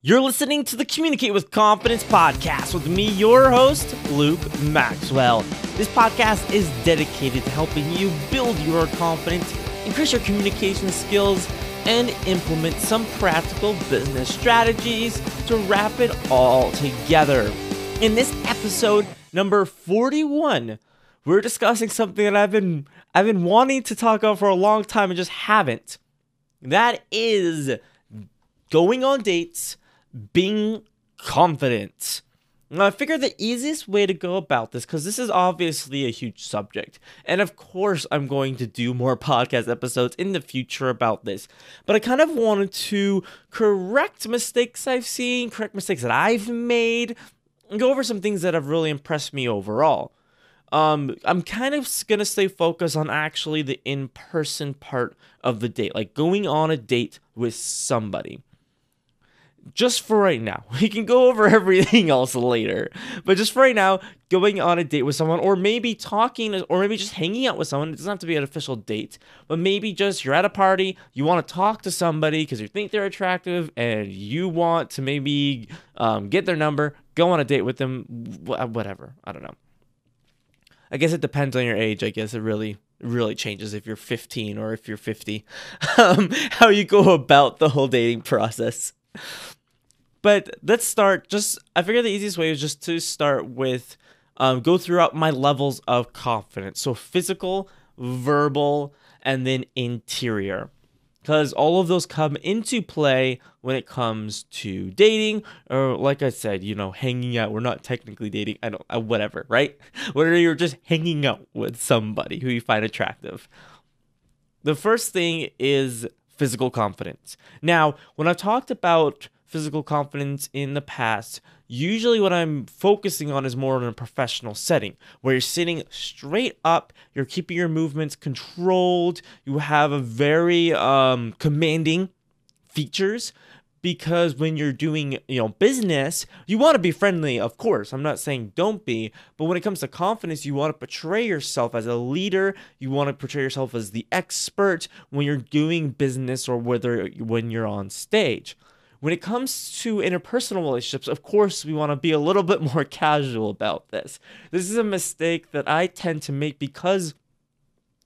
You're listening to the Communicate with Confidence podcast with me, your host, Luke Maxwell. This podcast is dedicated to helping you build your confidence, increase your communication skills, and implement some practical business strategies to wrap it all together. In this episode number 41, we're discussing something that I've been I've been wanting to talk about for a long time and just haven't. That is going on dates being confident. Now, I figured the easiest way to go about this, because this is obviously a huge subject, and of course, I'm going to do more podcast episodes in the future about this, but I kind of wanted to correct mistakes I've seen, correct mistakes that I've made, and go over some things that have really impressed me overall. Um, I'm kind of gonna stay focused on actually the in person part of the date, like going on a date with somebody just for right now. We can go over everything else later. But just for right now, going on a date with someone, or maybe talking, or maybe just hanging out with someone. It doesn't have to be an official date, but maybe just you're at a party, you want to talk to somebody because you think they're attractive, and you want to maybe um, get their number, go on a date with them, whatever. I don't know. I guess it depends on your age. I guess it really really changes if you're 15 or if you're 50 um, how you go about the whole dating process but let's start. Just I figure the easiest way is just to start with um, go throughout my levels of confidence. So physical, verbal, and then interior. Because all of those come into play when it comes to dating, or like I said, you know, hanging out. We're not technically dating. I don't, uh, whatever, right? Whether you're just hanging out with somebody who you find attractive. The first thing is physical confidence. Now, when I've talked about physical confidence in the past, usually what I'm focusing on is more in a professional setting where you're sitting straight up, you're keeping your movements controlled, you have a very um, commanding features because when you're doing you know business you want to be friendly of course. I'm not saying don't be but when it comes to confidence you want to portray yourself as a leader you want to portray yourself as the expert when you're doing business or whether when you're on stage when it comes to interpersonal relationships, of course, we want to be a little bit more casual about this. This is a mistake that I tend to make because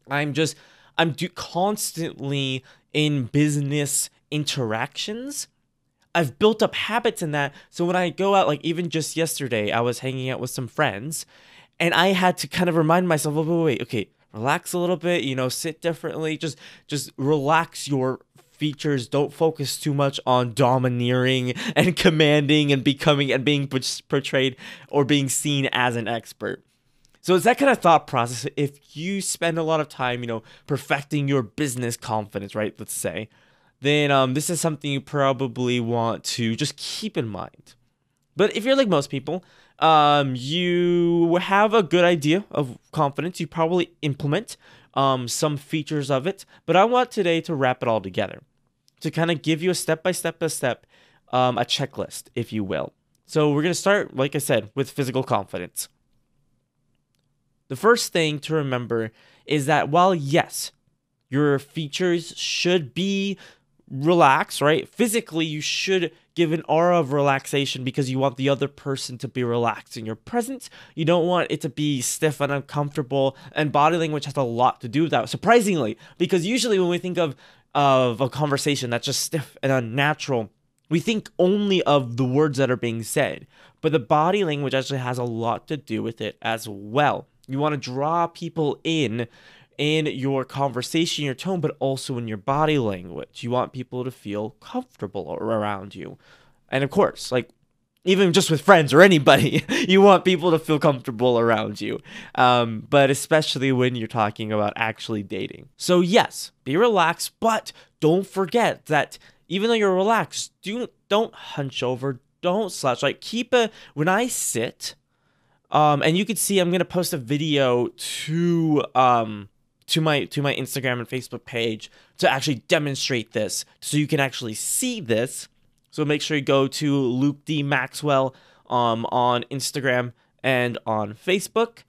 I'm just, I'm do- constantly in business interactions. I've built up habits in that. So when I go out, like even just yesterday, I was hanging out with some friends and I had to kind of remind myself, oh, wait, wait, okay, relax a little bit, you know, sit differently, just just relax your features don't focus too much on domineering and commanding and becoming and being portrayed or being seen as an expert. So it's that kind of thought process. If you spend a lot of time, you know, perfecting your business confidence, right? Let's say, then um, this is something you probably want to just keep in mind. But if you're like most people, um, you have a good idea of confidence. You probably implement um, some features of it. But I want today to wrap it all together to kind of give you a step by step by step, um, a checklist, if you will. So we're to start, like I said, with physical confidence. The first thing to remember is that while, yes, your features should be relaxed, right? Physically, you should give an aura of relaxation because you want the other person to be relaxed in your presence. You don't want it to be stiff and uncomfortable, and body language has a lot to do with that, surprisingly, because usually when we think of of a conversation that's just stiff and unnatural, we think only of the words that are being said. But the body language actually has a lot to do with it as well. You want to draw people in in your conversation, your tone, but also in your body language. You want people to feel comfortable around you. And of course, like even just with friends or anybody, you want people to feel comfortable around you. Um, but especially when you're talking about actually dating. So, yes, be relaxed, but don't forget that even though you're relaxed, do, don't hunch over, don't slouch. Like, keep a, when I sit, um, and you can see I'm to post a video to, um, to my to my Instagram and Facebook page to actually demonstrate this so you can actually see this so make sure you go to Luke D Maxwell um, on Instagram and on Facebook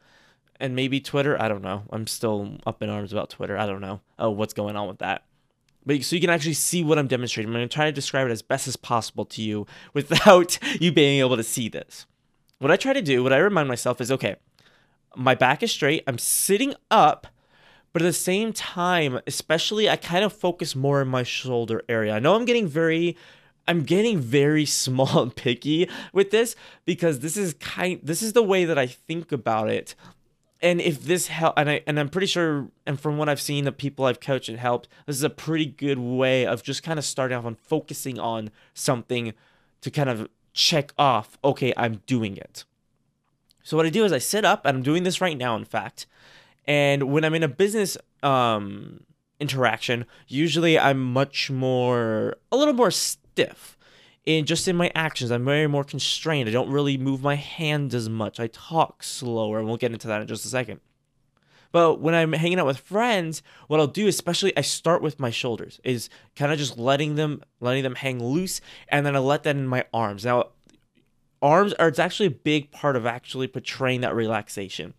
and maybe Twitter. I don't know. I'm still up in arms about Twitter. I don't know oh, what's going on with that. but so you can actually see what I'm demonstrating. I'm going to try to describe it as best as possible to you without you being able to see this. What I try to do, what I remind myself is okay, my back is straight, I'm sitting up, but at the same time, especially I kind of focus more in my shoulder area. I know I'm getting very I'm getting very small and picky with this because this is kind this is the way that I think about it. And if this help and I and I'm pretty sure and from what I've seen the people I've coached and helped, this is a pretty good way of just kind of starting off on focusing on something to kind of check off, okay, I'm doing it. So what I do is I sit up and I'm doing this right now in fact. And when I'm in a business um interaction, usually I'm much more a little more stiff in just in my actions. I'm very more constrained. I don't really move my hand as much. I talk slower, and we'll get into that in just a second. But when I'm hanging out with friends, what I'll do, especially I start with my shoulders, is kind of just letting them letting them hang loose, and then I let that in my arms. Now, arms are it's actually a big part of actually portraying that relaxation.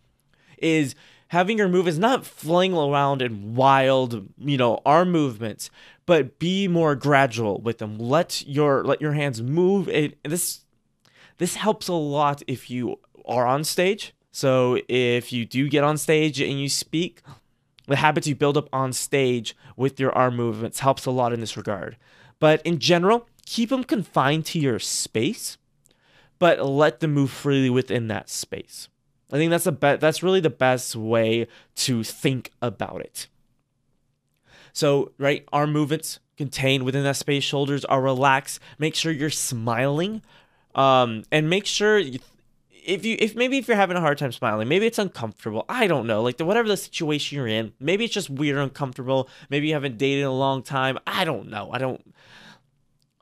Is having your move is not fling around in wild, you know, arm movements, but be more gradual with them. Let your let your hands move. It this this helps a lot if you are on stage. So if you do get on stage and you speak, the habits you build up on stage with your arm movements helps a lot in this regard. But in general, keep them confined to your space, but let them move freely within that space. I think that's the be- that's really the best way to think about it. So, right, arm movements contained within that space, shoulders are relaxed. Make sure you're smiling, um, and make sure you, if you if maybe if you're having a hard time smiling, maybe it's uncomfortable. I don't know, like the, whatever the situation you're in, maybe it's just weird, uncomfortable. Maybe you haven't dated in a long time. I don't know. I don't.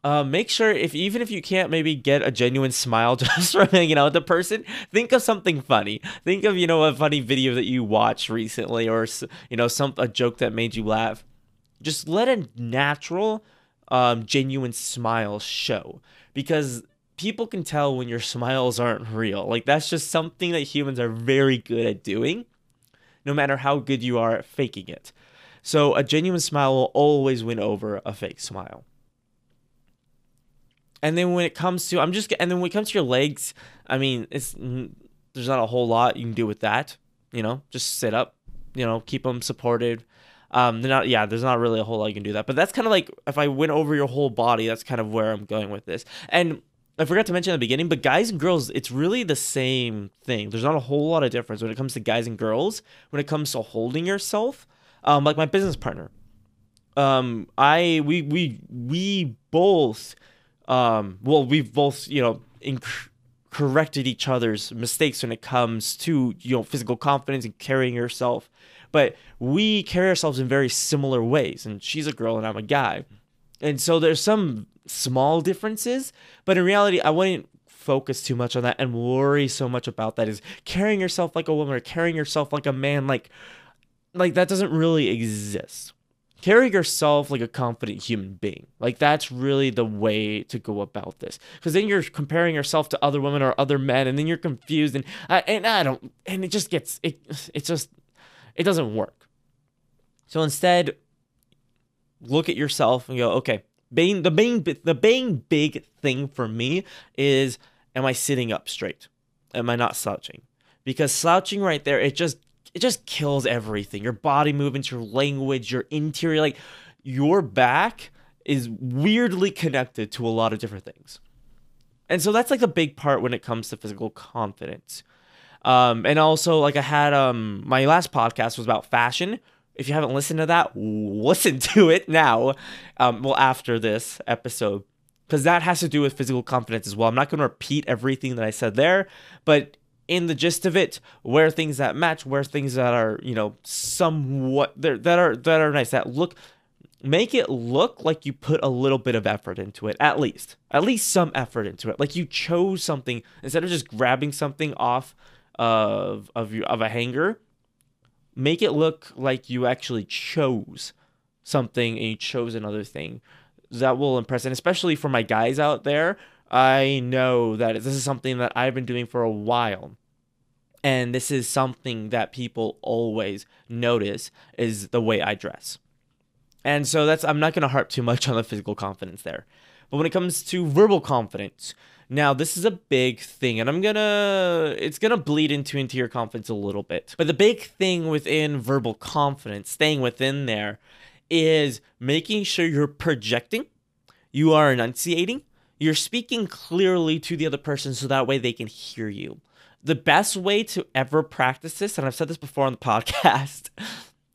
Uh, make sure if even if you can't maybe get a genuine smile just from hanging out with the person, think of something funny. Think of you know a funny video that you watched recently, or you know some a joke that made you laugh. Just let a natural, um, genuine smile show because people can tell when your smiles aren't real. Like that's just something that humans are very good at doing, no matter how good you are at faking it. So a genuine smile will always win over a fake smile. And then when it comes to, I'm just, and then when it comes to your legs, I mean, it's there's not a whole lot you can do with that. You know, just sit up. You know, keep them supported. Um, they're not, yeah, there's not really a whole lot you can do that. But that's kind of like if I went over your whole body, that's kind of where I'm going with this. And I forgot to mention at the beginning, but guys and girls, it's really the same thing. There's not a whole lot of difference when it comes to guys and girls. When it comes to holding yourself, um, like my business partner, um, I we we we both um, well, we've both, you know, inc- corrected each other's mistakes when it comes to, you know, physical confidence and carrying yourself. But we carry ourselves in very similar ways. And she's a girl and I'm a guy. And so there's some small differences, but in reality, I wouldn't focus too much on that and worry so much about that is carrying yourself like a woman or carrying yourself like a man like like that doesn't really exist carry yourself like a confident human being. Like that's really the way to go about this. Because then you're comparing yourself to other women or other men, and then you're confused, and I, and I don't, and it just gets it. It just it doesn't work. So instead, look at yourself and go, okay. Being the main the main big thing for me is, am I sitting up straight? Am I not slouching? Because slouching right there, it just it just kills everything. Your body movements, your language, your interior, like your back is weirdly connected to a lot of different things. And so that's like the big part when it comes to physical confidence. Um, and also like I had um my last podcast was about fashion. If you haven't listened to that, listen to it now. Um, well after this episode because that has to do with physical confidence as well. I'm not going to repeat everything that I said there, but in the gist of it, wear things that match, wear things that are, you know, somewhat that are that are nice, that look make it look like you put a little bit of effort into it at least. At least some effort into it. Like you chose something instead of just grabbing something off of of your of a hanger make it look like you actually chose something and you chose another thing that will impress. And especially for my guys out there I know that this is something that I've been doing for a while. And this is something that people always notice is the way I dress. And so that's I'm not going to harp too much on the physical confidence there. But when it comes to verbal confidence, now this is a big thing and I'm going to it's going to bleed into interior confidence a little bit. But the big thing within verbal confidence, staying within there is making sure you're projecting, you are enunciating, you're speaking clearly to the other person so that way they can hear you. The best way to ever practice this, and I've said this before on the podcast,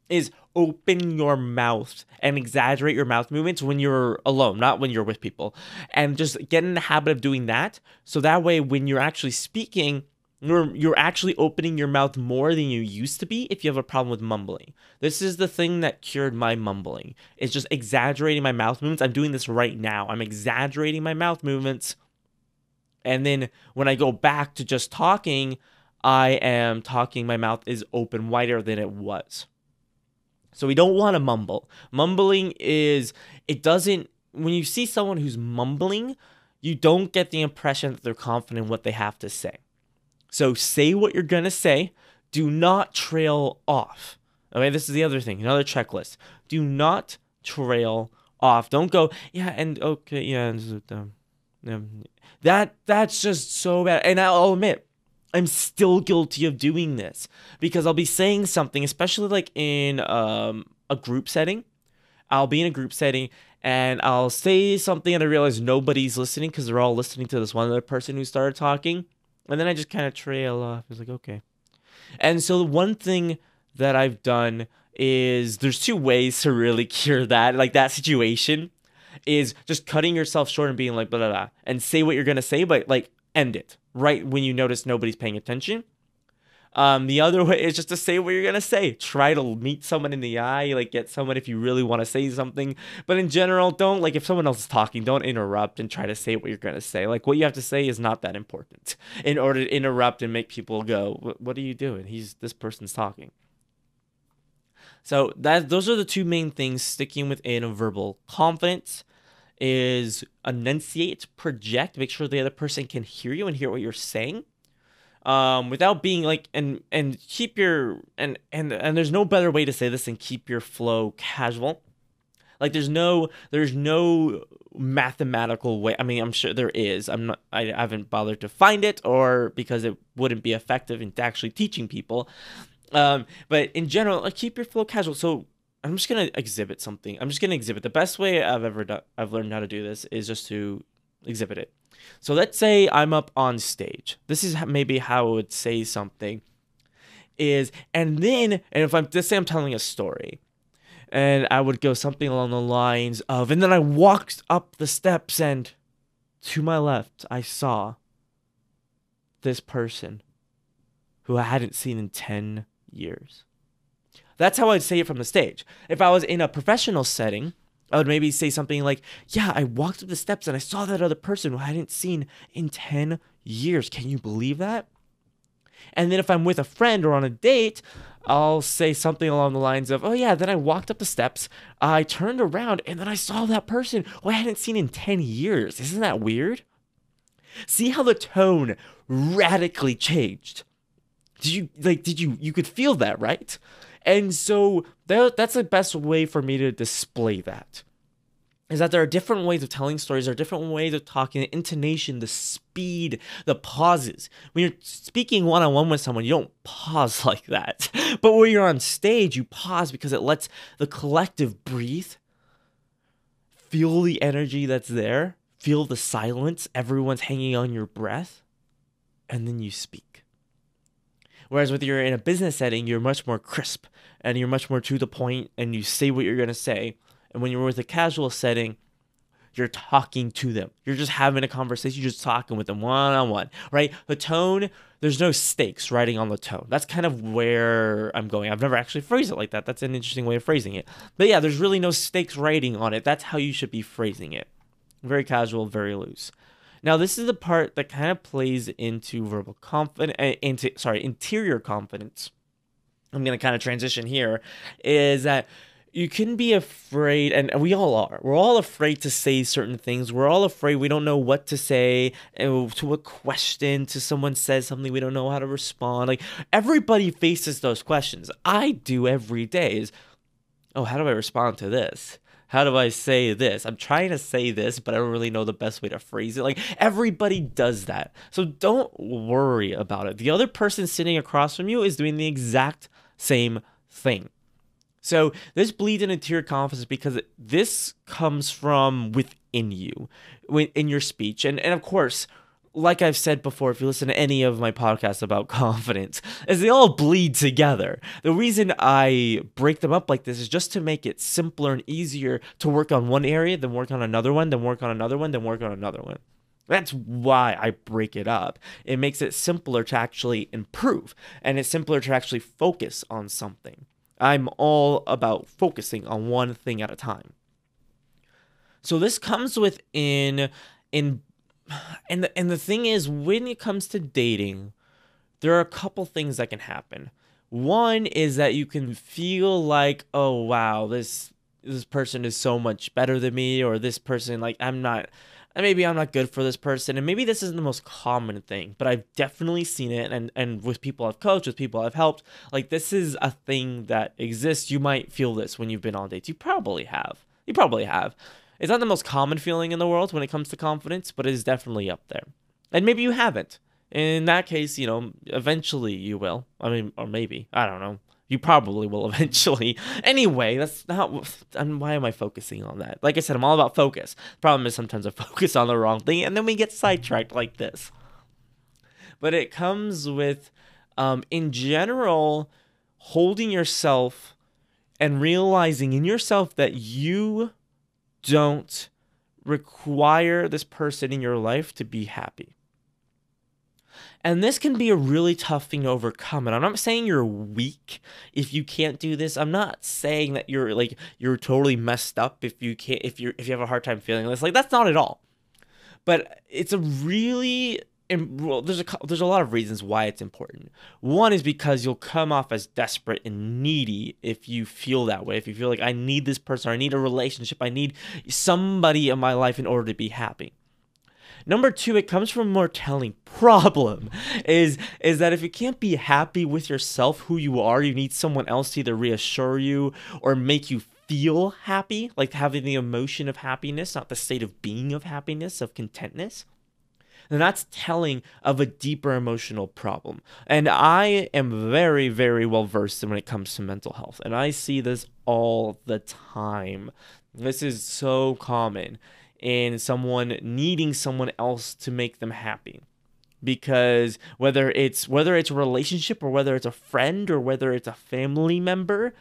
is open your mouth and exaggerate your mouth movements when you're alone, not when you're with people. And just get in the habit of doing that. So that way, when you're actually speaking, you're, you're actually opening your mouth more than you used to be if you have a problem with mumbling. This is the thing that cured my mumbling. It's just exaggerating my mouth movements. I'm doing this right now. I'm exaggerating my mouth movements. And then when I go back to just talking, I am talking, my mouth is open wider than it was. So we don't want to mumble. Mumbling is, it doesn't, when you see someone who's mumbling, you don't get the impression that they're confident in what they have to say. So say what you're going to say. Do not trail off. Okay, this is the other thing, another checklist. Do not trail off. Don't go, yeah, and okay, yeah, um, um, that that's just so bad. And I'll admit, I'm still guilty of doing this because I'll be saying something, especially like in um, a group setting. I'll be in a group setting and I'll say something and I realize nobody's listening because they're all listening to this one other person who started talking. And then I just kind of trail off. It's like, okay. And so the one thing that I've done is there's two ways to really cure that, like that situation is just cutting yourself short and being like blah blah blah and say what you're gonna say, but like end it right when you notice nobody's paying attention. Um, the other way is just to say what you're gonna say. Try to meet someone in the eye, like get someone if you really want to say something. But in general, don't like if someone else is talking, don't interrupt and try to say what you're gonna say. Like what you have to say is not that important. In order to interrupt and make people go, "What are you doing? He's this person's talking." So that those are the two main things sticking within a verbal confidence is enunciate, project, make sure the other person can hear you and hear what you're saying. Um, without being like and and keep your and and and there's no better way to say this than keep your flow casual. Like there's no there's no mathematical way. I mean, I'm sure there is. I'm not. I haven't bothered to find it, or because it wouldn't be effective in actually teaching people. Um, but in general, like keep your flow casual. So I'm just gonna exhibit something. I'm just gonna exhibit. The best way I've ever done, I've learned how to do this is just to exhibit it. So let's say I'm up on stage. This is maybe how I would say something. Is and then and if I'm let's say I'm telling a story, and I would go something along the lines of, and then I walked up the steps and to my left I saw this person who I hadn't seen in ten years. That's how I'd say it from the stage. If I was in a professional setting, I would maybe say something like, Yeah, I walked up the steps and I saw that other person who I hadn't seen in 10 years. Can you believe that? And then if I'm with a friend or on a date, I'll say something along the lines of, Oh, yeah, then I walked up the steps, I turned around, and then I saw that person who I hadn't seen in 10 years. Isn't that weird? See how the tone radically changed. Did you like did you you could feel that, right? And so that, that's the best way for me to display that. Is that there are different ways of telling stories, there are different ways of talking, the intonation, the speed, the pauses. When you're speaking one on one with someone, you don't pause like that. But when you're on stage, you pause because it lets the collective breathe, feel the energy that's there, feel the silence, everyone's hanging on your breath, and then you speak. Whereas with you're in a business setting, you're much more crisp and you're much more to the point and you say what you're going to say. And when you're with a casual setting, you're talking to them. You're just having a conversation. You're just talking with them one on one, right? The tone, there's no stakes writing on the tone. That's kind of where I'm going. I've never actually phrased it like that. That's an interesting way of phrasing it. But yeah, there's really no stakes writing on it. That's how you should be phrasing it. Very casual, very loose. Now, this is the part that kind of plays into verbal confidence, uh, into sorry, interior confidence. I'm to kind of transition here is that you can be afraid, and we all are. We're all afraid to say certain things. We're all afraid we don't know what to say to a question, to someone says something we don't know how to respond. Like everybody faces those questions. I do every day. Is oh, how do I respond to this? How do I say this? I'm trying to say this, but I don't really know the best way to phrase it. Like everybody does that. So don't worry about it. The other person sitting across from you is doing the exact same thing. So this bleeds into interior confidence because this comes from within you, in your speech, and and of course, like I've said before, if you listen to any of my podcasts about confidence, is they all bleed together. The reason I break them up like this is just to make it simpler and easier to work on one area, then work on another one, then work on another one, then work on another one. That's why I break it up. It makes it simpler to actually improve, and it's simpler to actually focus on something. I'm all about focusing on one thing at a time. So this comes within in and the, and the thing is when it comes to dating there are a couple things that can happen. One is that you can feel like oh wow this this person is so much better than me or this person like i'm not maybe i'm not good for this person and maybe this isn't the most common thing but i've definitely seen it and and with people i've coached with people i've helped like this is a thing that exists. You might feel this when you've been on dates. You probably have. You probably have it's not the most common feeling in the world when it comes to confidence, but it is definitely up there. And maybe you haven't. In that case, you know, eventually you will. I mean, or maybe. I don't know. You probably will eventually. Anyway, that's not. And why am I focusing on that? Like I said, I'm all about focus. Problem is sometimes I focus on the wrong thing, and then we get sidetracked like this. But it comes with, um, in general, holding yourself and realizing in yourself that you don't require this person in your life to be happy. And this can be a really tough thing to overcome. And I'm not saying you're weak if you can't do this. I'm not saying that you're like you're totally messed up if you can't if you're if you have a hard time feeling this. Like that's not at all. But it's a really and well, there's a there's a lot of reasons why it's important. One is because you'll come off as desperate and needy if you feel that way. If you feel like I need this person, I need a relationship, I need somebody in my life in order to be happy. Number two, it comes from a more telling problem is is that if you can't be happy with yourself, who you are, you need someone else to either reassure you or make you feel happy, like having the emotion of happiness, not the state of being of happiness, of contentness then that's telling of a deeper emotional problem. And I am very, very well versed when it comes to mental health. And I see this all the time. This is so common in someone needing someone else to make them happy because whether it's whether it's a relationship or whether it's a friend or whether it's a family member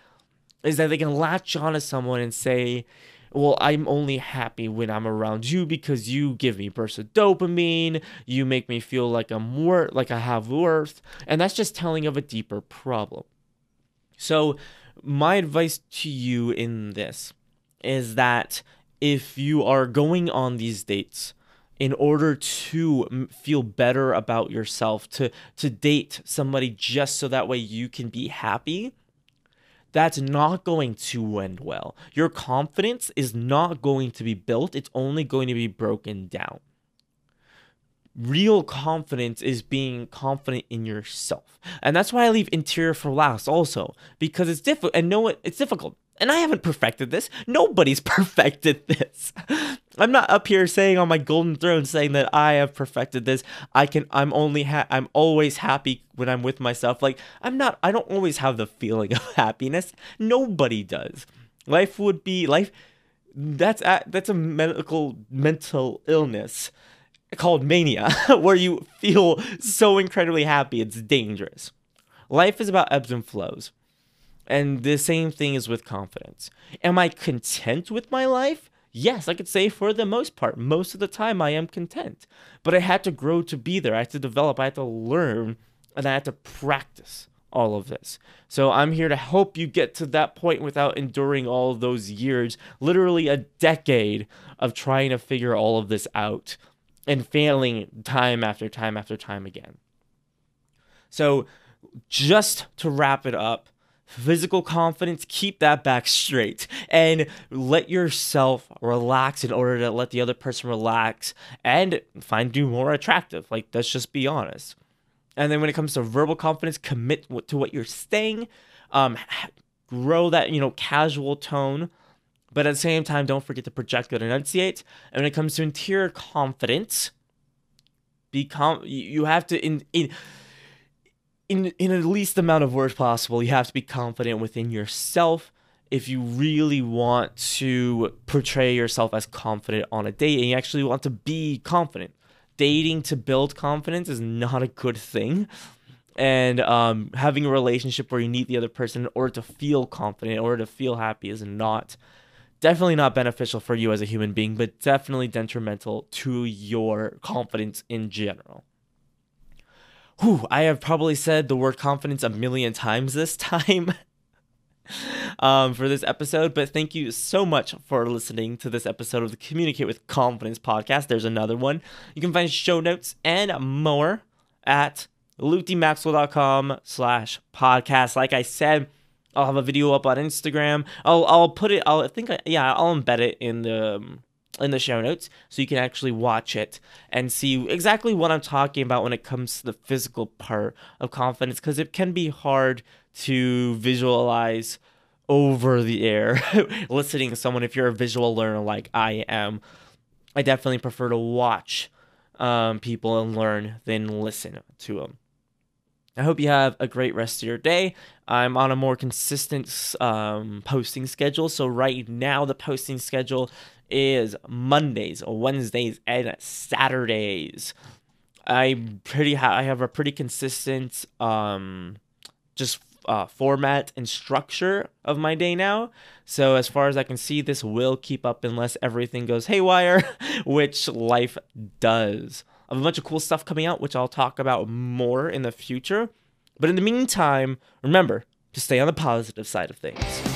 is that they can latch on to someone and say well, I'm only happy when I'm around you because you give me bursts of dopamine, you make me feel like I'm worth, like I have worth, and that's just telling of a deeper problem. So, my advice to you in this is that if you are going on these dates, in order to feel better about yourself, to to date somebody just so that way you can be happy, that's not going to end well. Your confidence is not going to be built, it's only going to be broken down. Real confidence is being confident in yourself. And that's why I leave interior for last also because it's difficult and no it's difficult and I haven't perfected this. Nobody's perfected this. I'm not up here saying on my golden throne saying that I have perfected this. I can I'm only ha- I'm always happy when I'm with myself. Like I'm not I don't always have the feeling of happiness. Nobody does. Life would be life that's a, that's a medical mental illness called mania where you feel so incredibly happy it's dangerous. Life is about ebbs and flows. And the same thing is with confidence. Am I content with my life? Yes, I could say for the most part, most of the time I am content. But I had to grow to be there. I had to develop, I had to learn, and I had to practice all of this. So I'm here to help you get to that point without enduring all those years, literally a decade of trying to figure all of this out and failing time after time after time again. So just to wrap it up, physical confidence, keep that back straight and let yourself relax in order to let the other person relax and find you more attractive. Like, let's just be honest. And then when it comes to verbal confidence, commit to what you're saying. Um, grow that, you know, casual tone. But at the same time, don't forget to project and enunciate. And when it comes to interior confidence, become you have to in in in in the least amount of words possible, you have to be confident within yourself if you really want to portray yourself as confident on a date and you actually want to be confident. Dating to build confidence is not a good thing. And um, having a relationship where you need the other person in order to feel confident, in order to feel happy, is not definitely not beneficial for you as a human being, but definitely detrimental to your confidence in general. Whew, I have probably said the word confidence a million times this time. um, for this episode. But thank you so much for listening to this episode of the Communicate with Confidence podcast. There's another one. You can find show notes and more at lukedmaxwell.com slash podcast. Like I said, I'll have a video up on Instagram. I'll I'll put it. I'll I think I, yeah I'll embed it in the um, in the show notes so you can actually watch it and see exactly what I'm talking about when it comes to the physical part of confidence because it can be hard to visualize over the air listening to someone if you're a visual learner like I am. I definitely prefer to watch um, people and learn than listen to them. I hope you have a great rest of your day. I'm on a more consistent um, posting schedule. So, right now, the posting schedule is Mondays, Wednesdays, and Saturdays. I pretty ha- I have a pretty consistent um, just uh, format and structure of my day now. So as far as I can see, this will keep up unless everything goes haywire, which life does. I have a bunch of cool stuff coming out, which I'll talk about more in the future. But in the meantime, remember to stay on the positive side of things.